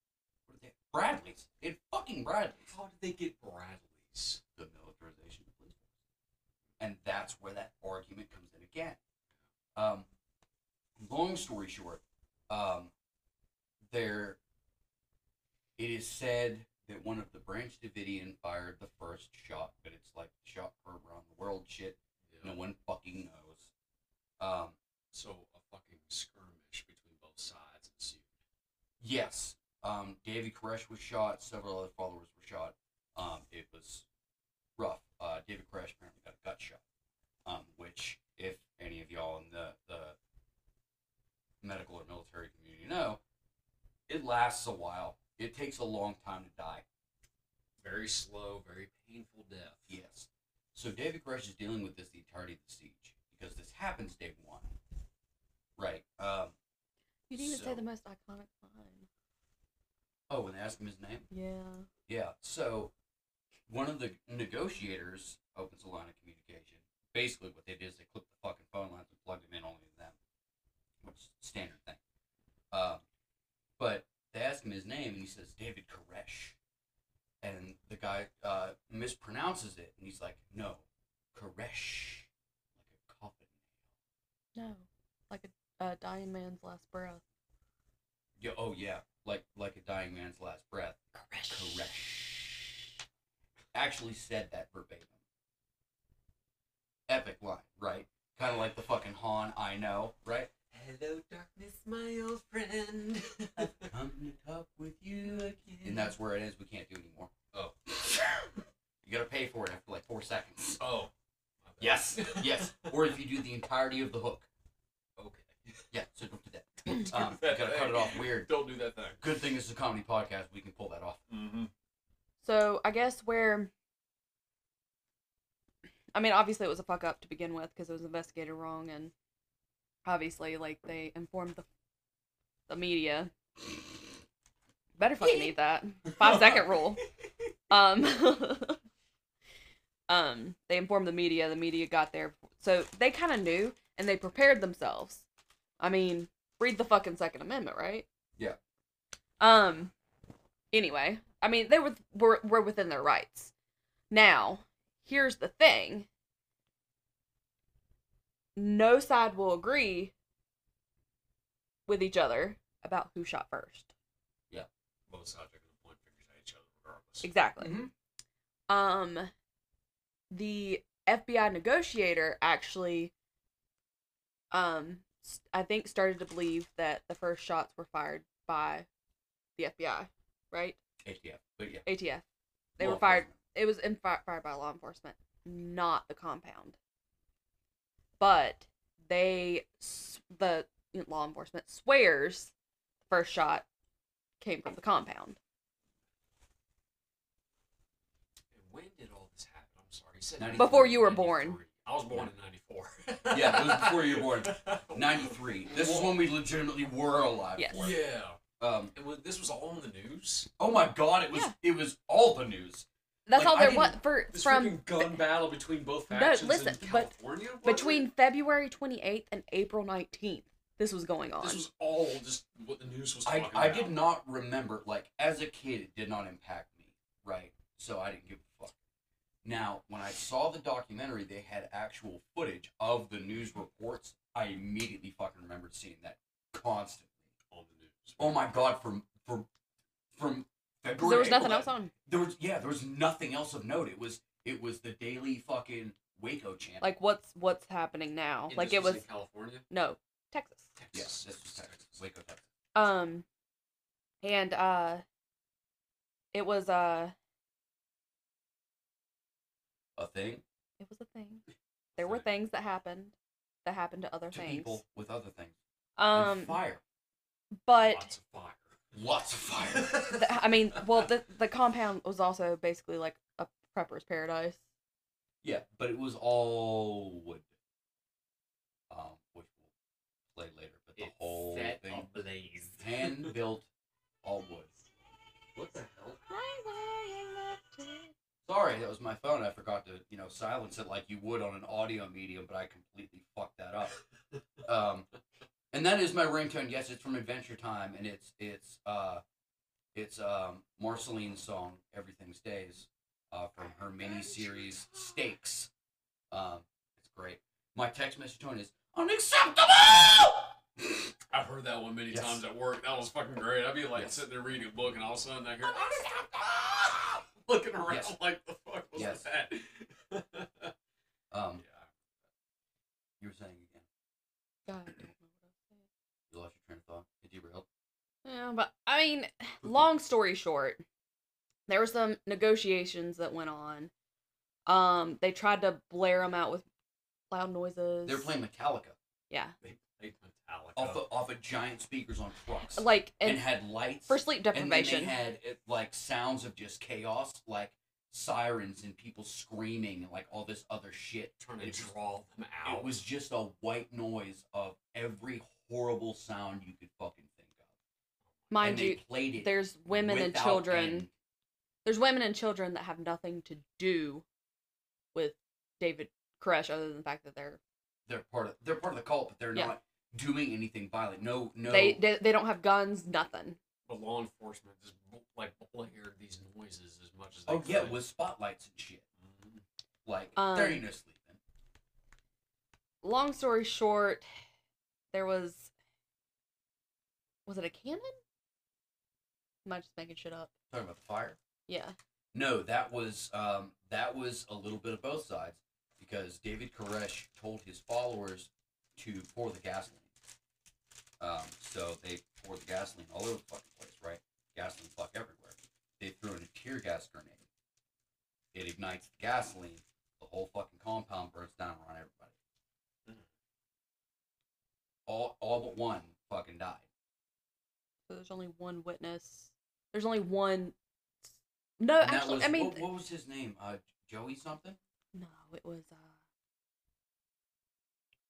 what are they? Bradleys. They had fucking Bradleys How did they get Bradleys? the militarization of police force. And that's where that argument comes in again. Um, long story short, um, there it is said that one of the Branch Davidian fired the first shot, but it's like shot heard around the world shit. Yeah. No one fucking knows. Um, So a fucking skirmish between both sides ensued. Yes. Um, David Koresh was shot. Several other followers were shot. Um, it was rough. Uh, David Koresh apparently got a gut shot, um, which, if any of y'all in the, the medical or military community know, it lasts a while. It takes a long time to die. Very slow, very painful death. Yes. So David Koresh is dealing with this the entirety of the siege because this happens day one. Right. Um, You didn't even say the most iconic line. oh, when they ask him his name? Yeah. Yeah. So one of the negotiators opens a line of communication. Basically, what they did is they clipped the fucking phone lines and plugged them in only to them, which is a standard thing. Um, but they ask him his name, and he says David Koresh, and the guy uh, mispronounces it, and he's like, "No, Koresh, like a coffin nail." No. Like a, a dying man's last breath. Yeah. Oh yeah. Like like a dying man's last breath. Koresh. Koresh. Actually said that verbatim. Epic line, right? Kind of like the fucking Han, I know, right? Hello, darkness, my old friend. Come to talk with you again. And that's where it is. We can't do anymore. Oh. You gotta pay for it after like four seconds. oh. Yes, yes. Or if you do the entirety of the hook. okay. Yeah, so don't do that. Um, you gotta cut it off weird. Don't do that thing. Good thing it's a comedy podcast. We can pull that off. Mm-hmm. So I guess where I mean, obviously it was a fuck up to begin with because it was investigated wrong, and obviously, like they informed the the media. Better fucking eat that five second rule. Um, um, they informed the media. The media got there, so they kind of knew and they prepared themselves. I mean, read the fucking Second Amendment, right? Yeah. Um. Anyway, I mean, they were were were within their rights. Now, here's the thing. No side will agree with each other about who shot first. Yeah. Both sides are going to point fingers at each other regardless. Exactly. Mhm. Um, the FBI negotiator actually, um, s- I think started to believe that the first shots were fired by the FBI, right? ATF. But yeah. ATF. They Law were fired. It was in, fi- fired by law enforcement, not the compound. But they, the law enforcement swears the first shot came from the compound. When did all this happen? I'm sorry. You said Before you were born. I was born in 94. Yeah, it was before you were born. 93. This is when we legitimately were alive. Yes. Yeah. Um, And when, this was all in the news? oh my god, it was Yeah. it was all the news. That's Like, all there was for This from gun battle between both No, factions listen, in but California? was between it? February 28th and April 19th. This was going on. This was all just what the news was I, talking I about. did not remember like as a kid it did not impact me, right? So I didn't give a fuck. Now, when I saw the documentary, they had actual footage of the news reports. I immediately fucking remembered seeing that constantly. On the news. Oh my god, from from from February. there was April, nothing else on. There was yeah, there was nothing else of note. It was it was the daily fucking Waco channel. Like what's what's happening now? And like it was in California. no Texas. yes, this was Texas, Waco, Texas. Um, and uh, it was uh, A thing it was a thing. There were things that happened that happened to other to things. people with other things. Um, and fire, but Lots of fire. lots of fire. the, I mean, well, the the compound was also basically like a prepper's paradise. yeah, but it was all wood. Um, which we'll play later. But the whole thing, ablaze. hand built, all wood. What the hell? Sorry, that was my phone. I forgot to, you know, silence it like you would on an audio medium, but I completely fucked that up. Um, and that is my ringtone. Yes, it's from Adventure Time, and it's it's uh, it's um Marceline's song "Everything Stays" uh, from her mini series Stakes. Um, it's great. My text message tone is unacceptable. I've heard that one many Yes. times at work. That was fucking great. I'd be like Yes. sitting there reading a book, and all of a sudden I hear unacceptable! looking around Yes. like the fuck was Yes. that? Um, yeah. you were saying again. God, I don't know what I was saying. You lost your train of thought. It derailed. Yeah, but I mean, long story short, there were some negotiations that went on. Um, they tried to blare them out with loud noises. They're playing Metallica Yeah, They played Metallica. off of, off of giant speakers on trucks. like and, and, had lights for sleep deprivation. and then they had it, like sounds of just chaos like sirens and people screaming and like all this other shit trying to It draw them out. it was just a white noise of every horrible sound you could fucking think of Mind and you, played it there's women and children. end. There's women and children that have nothing to do with David Koresh other than the fact that they're they're part of they're part of the cult but they're Yeah. not doing anything violent no no they, they they don't have guns, nothing. But law enforcement just bl- like blared these noises as much as they oh could. yeah with spotlights and shit Mhm. like Um, there ain't no sleeping long story short, there was was it a cannon? Am I just making shit up? talking about the fire Yeah. No, that was um, that was a little bit of both sides because David Koresh told his followers to pour the gasoline. Um, so they poured the gasoline all over the fucking place, right? Gasoline fuck everywhere. They threw in a tear gas grenade. It ignites the gasoline. The whole fucking compound burns down around everybody. Mhm. All all but one fucking died. So there's only one witness. There's only one. No, And actually, was, I mean, what, what was his name? Uh, Joey something? no, it was.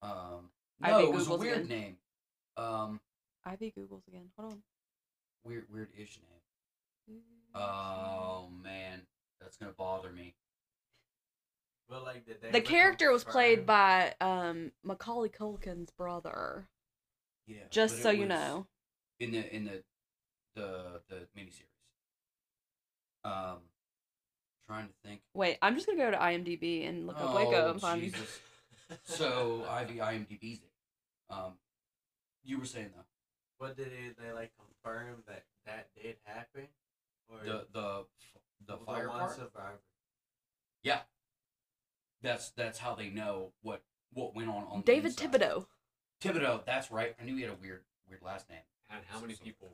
uh Um, no, it was a weird again. name. Um, Ivy Google's again. Hold on. weird, weird-ish name. Oh man, that's gonna bother me. But like, did they the character was played by um Macaulay Culkin's brother. Yeah. Just so you know. In the in the the the miniseries. Um, trying to think. Wait, I'm just gonna go to IMDb and look up oh, Waco and find. Jesus. So Ivy IMDb's it. Um, you were saying though But did they, they like confirm that that did happen? Or the the the was fire one part. survivor? Yeah. That's that's how they know what what went on on the David inside. Thibodeau. Thibodeau, that's right. I knew he had a weird weird last name. And how many people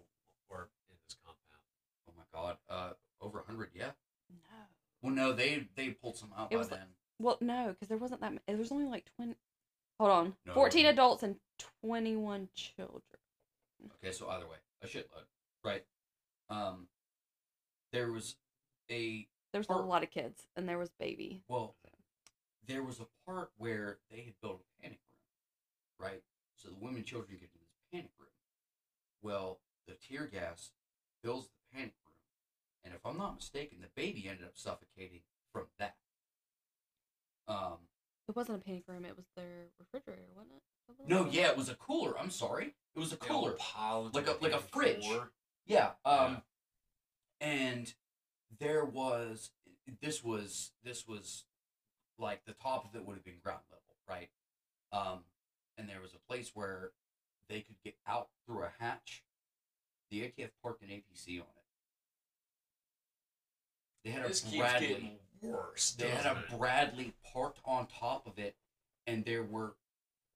were in this compound? Oh my god. Uh, over a hundred. Yeah. No. Well, no, they they pulled some out It by was then. Well, no, because there wasn't that. ma- There was only like twenty. Hold on, No. fourteen adults and twenty-one children. Okay, so either way, a shitload, right? Um, there was a There was not a lot of kids, and there was baby. well, there was a part where they had built a panic room, right? So the women and children get in this panic room. Well, the tear gas fills the panic room, and if I'm not mistaken, the baby ended up suffocating from that. Um, It wasn't a panic room. It was their refrigerator, wasn't it? Something no, yeah, it was a cooler. I'm sorry, it was a cooler. piled Like a- like a fridge. floor. Yeah. Um and there was this was this was like the top of it would have been ground level, right? Um and there was a place where they could get out through a hatch. The ATF parked an APC on it. They had This a keeps Bradley. Getting worse. They had doesn't a it? Bradley parked on top of it, and there were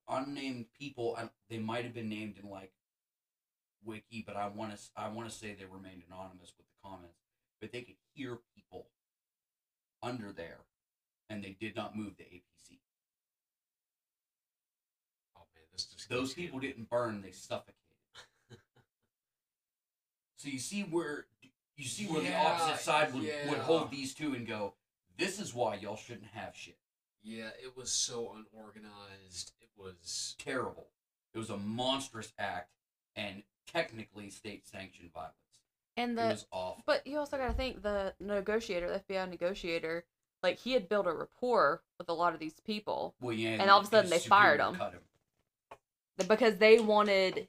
unnamed people. I, they might have been named in like wiki, but I want to I want to say they remained anonymous with the comments. But they could hear people under there, and they did not move the APC. Oh man, this just Those people getting- didn't burn; they suffocated. so you see where you see where the opposite side would, would hold these two and go, "This is why y'all shouldn't have shit." Yeah, it was so unorganized. It was. terrible. It was a monstrous act and technically state sanctioned violence. And it the was awful. but you also got to think the negotiator, the FBI negotiator, like he had built a rapport with a lot of these people well, yeah, and all of a sudden they fired him. cut him. because they wanted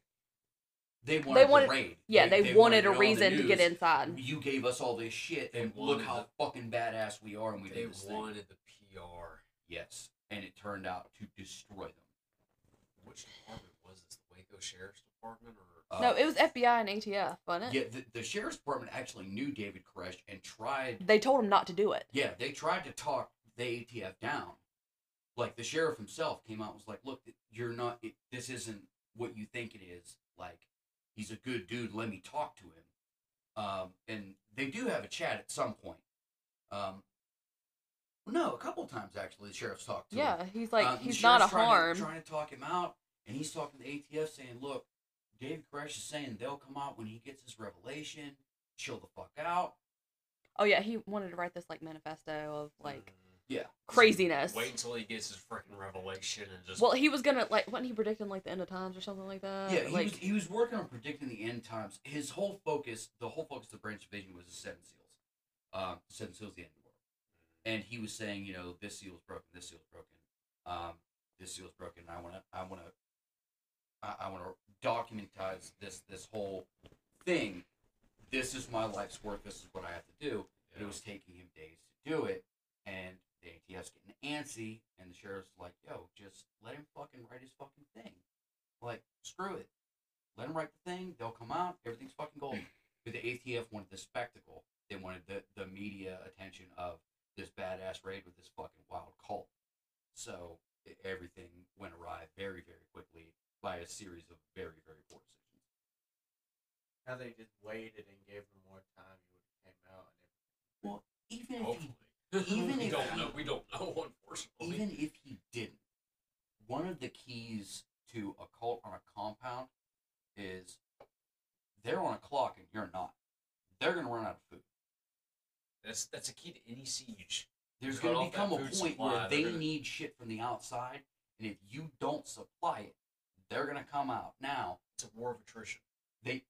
They wanted, wanted- the raid. yeah they, wanted, it a on the reason to get inside. You gave us all this shit, They and look wanted how fucking badass we are, and we They did this thing. wanted the PR. Yes, and it turned out to destroy them. Which department was this? The Waco Sheriff's Department or? Uh, no, it was FBI and ATF, wasn't it? Yeah, the, the sheriff's department actually knew David Koresh and tried They told him not to do it. Yeah, they tried to talk the ATF down. Like the sheriff himself came out and was like, "Look, you're not. It, this isn't what you think it is. Like, he's a good dude. Let me talk to him." Um, and they do have a chat at some point. Um, no, a couple times actually. The sheriff's talked to him. Yeah, he's like Um, he's not a trying harm. To, trying to talk him out, and he's talking to ATF, saying, "Look, David Koresh is saying they'll come out when he gets his revelation. Chill the fuck out." Oh yeah, he wanted to write this like manifesto of like. Yeah. craziness. Wait until he gets his freaking revelation and just. Well, he was gonna like wasn't he predicting like the end of times or something like that? Yeah, he like was he was working on predicting the end times. His whole focus, the whole focus of the Branch Davidian was the Seven Seals. Um, Seven Seals, the end of the world, and he was saying, you know, this seal is broken, this seal is broken, um, this seal is broken. I want to, I want to, I, I want to documentize this this whole thing. This is my life's work. This is what I have to do. But Yeah. it was taking him days to do it, and the ATF's getting antsy, and the sheriff's like, "Yo, just let him fucking write his fucking thing. Like, screw it. Let him write the thing. They'll come out. Everything's fucking golden." But the ATF wanted the spectacle. They wanted the the media attention of this badass raid with this fucking wild cult. So e- everything went awry very, very quickly by a series of very, very poor decisions. How they just waited and gave him more time, he would have came out and Well, even if he. Even we if don't he- know. We don't know, unfortunately. even if he didn't, one of the keys to a cult on a compound is they're on a clock and you're not. They're gonna run out of food. That's that's a key to any siege. There's Cut gonna become a point supply, where they gonna- need shit from the outside, and if you don't supply it, they're gonna come out. Now It's a war of attrition. they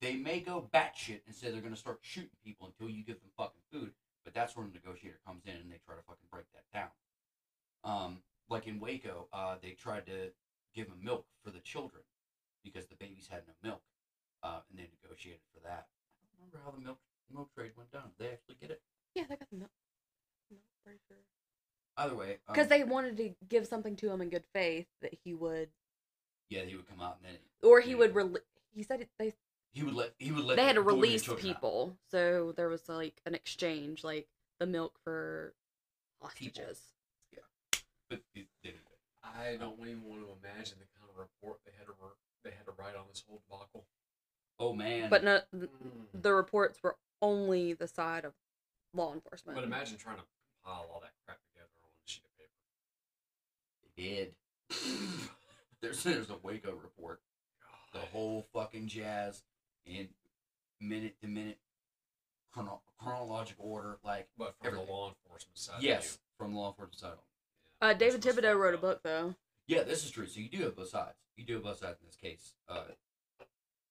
they may go batshit and say they're gonna start shooting people until you give them fucking food, but that's when the negotiator comes in and they try to fucking break that down. Um, like in Waco, uh, they tried to give them milk for the children because the babies had no milk, uh, and they negotiated for that. I don't remember how the milk milk trade went down. Did they actually get it? yeah, they got the milk. milk pretty sure. Either way, um, Because they wanted to give something to him in good faith that he would, yeah, he would come out and then or he would. Rel- he said it, they he would let he would let they had to the women and release children out. people, so there was like an exchange, like the milk for hostages. Yeah, but it didn't. I don't even want to imagine the kind of report they had to re- they had to write on this whole debacle. Oh man! But no, Mm. the reports were only the side of law enforcement. But imagine trying to compile all that crap together on a sheet of paper. They did. there's there's a Waco report. The whole fucking jazz in minute to minute chrono- chronological order. Like But from everything. the law enforcement side. of yes, from the law enforcement side. on. you. uh, David which Thibodeau fucked wrote a book though. Yeah, this is true. So you do have both sides. You do have both sides in this case. Uh,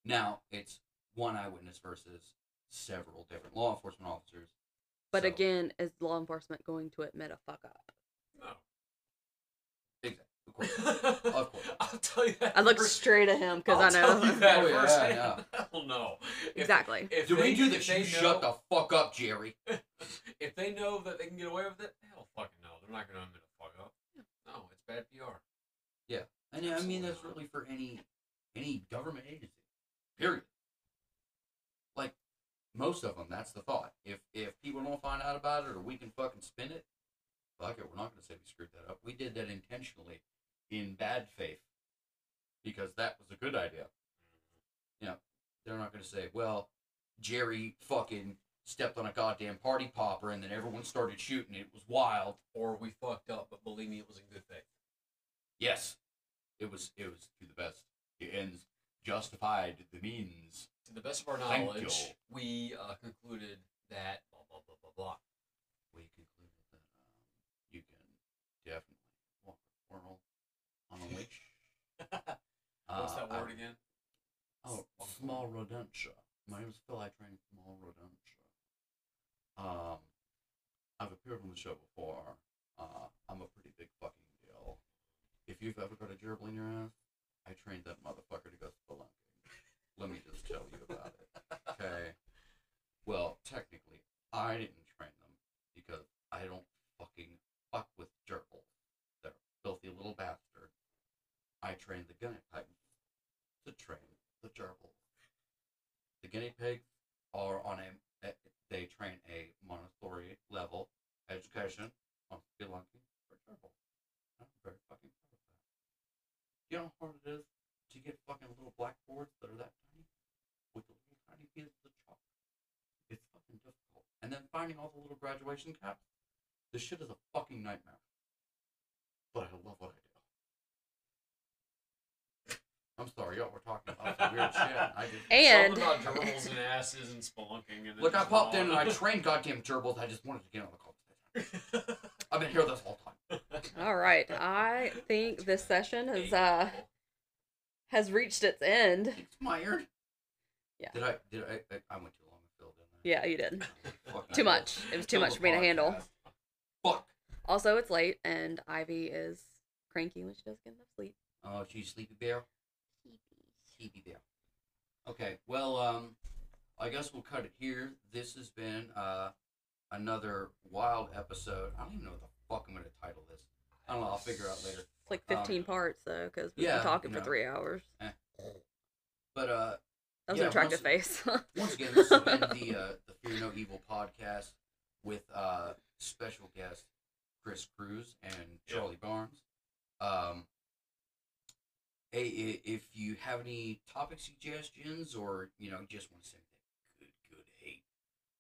now it's one eyewitness versus several different law enforcement officers. But So- again, is law enforcement going to admit a fuck up? No. Exactly. Of course. Of course. I'll tell you that. I look first- straight at him because I I'll tell know you that Oh, yeah, yeah. Hell no. If- exactly. If Do they, we do the if they you shut the fuck up, Jerry? if they know that they can get away with it, they hell fucking no. They're not going to admit a fuck up. No, it's bad PR. Yeah. And I mean that's really for any any government agency. Period. Like most of them, that's the thought. If if people don't find out about it or we can fucking spin it, fuck it. We're not gonna say we screwed that up. We did that intentionally, in bad faith, because that was a good idea. You know, they're not gonna say, well, Jerry fucking stepped on a goddamn party popper and then everyone started shooting. It was wild. Or we fucked up, but believe me, it was in good faith. Yes, it was. It was to the best. The ends justified the means. To the best of our knowledge, we uh, concluded that blah blah blah blah blah. We concluded that um, you can definitely walk a world leash. What's Uh, that I- word again? Oh, small rodentia. My name is Phil. I train small rodentia. Um, I've appeared on the show before. Uh, I'm a pretty big fucking deal. If you've ever got a gerbil in your ass, I trained that motherfucker to go spelunking. Let me just tell you about it. Okay. Well, technically, I didn't train them because I don't fucking fuck with gerbils. They're filthy little bastards. I trained the guinea pigs to train the gerbils. The guinea pigs are on a, they train a Montessori level education on spelunking for gerbils. I'm very fucking proud of that. You know how hard it is to get fucking little blackboards that are that tiny with the little tiny pieces of chalk. It's fucking difficult. And then finding all the little graduation caps. This shit is a fucking nightmare. But I love what I do. I'm sorry, y'all were talking about some weird shit. I just And Something about gerbils and asses and spelunking. And look, I popped in and I trained goddamn gerbils. I just wanted to get on the call. I've been here this whole time. all right, I think this session has uh has reached its end. Expired. Yeah. Did I? Did I? I, I went too long with Phil, didn't I? Yeah, you did. Fucking Too hell. much. It was too much for me to handle. Fuck. Also, it's late, and Ivy is cranky when she doesn't get enough sleep. Oh, she's sleepy bear. Sleepy bear. Okay. Well, um, I guess we'll cut it here. This has been uh another wild episode. I don't even know what the fuck I'm gonna title this. I don't know. I'll figure out later. It's like Um, 15 parts, though, because we've yeah, been talking you for know. three hours. But uh, That was Yeah, an attractive once- face. Once again, this has been the uh, the Fear No Evil podcast with uh, special guest Chris Cruz and Yeah. Charlie Barnes. Um, hey, if you have any topic suggestions or you know just want to send that good good hate,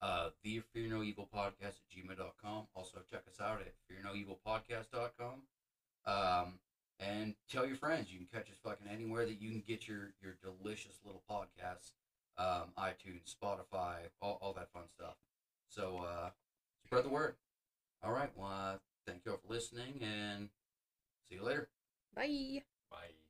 uh, the Fear No Evil podcast at gmail.com. Also check us out at fear no fearnoevilpodcast.com. Um, and tell your friends. You can catch us fucking anywhere that you can get your your delicious little podcasts um, iTunes, Spotify, all, all that fun stuff. So uh, spread the word. All right. Well, uh, thank you all for listening, and see you later. Bye. Bye.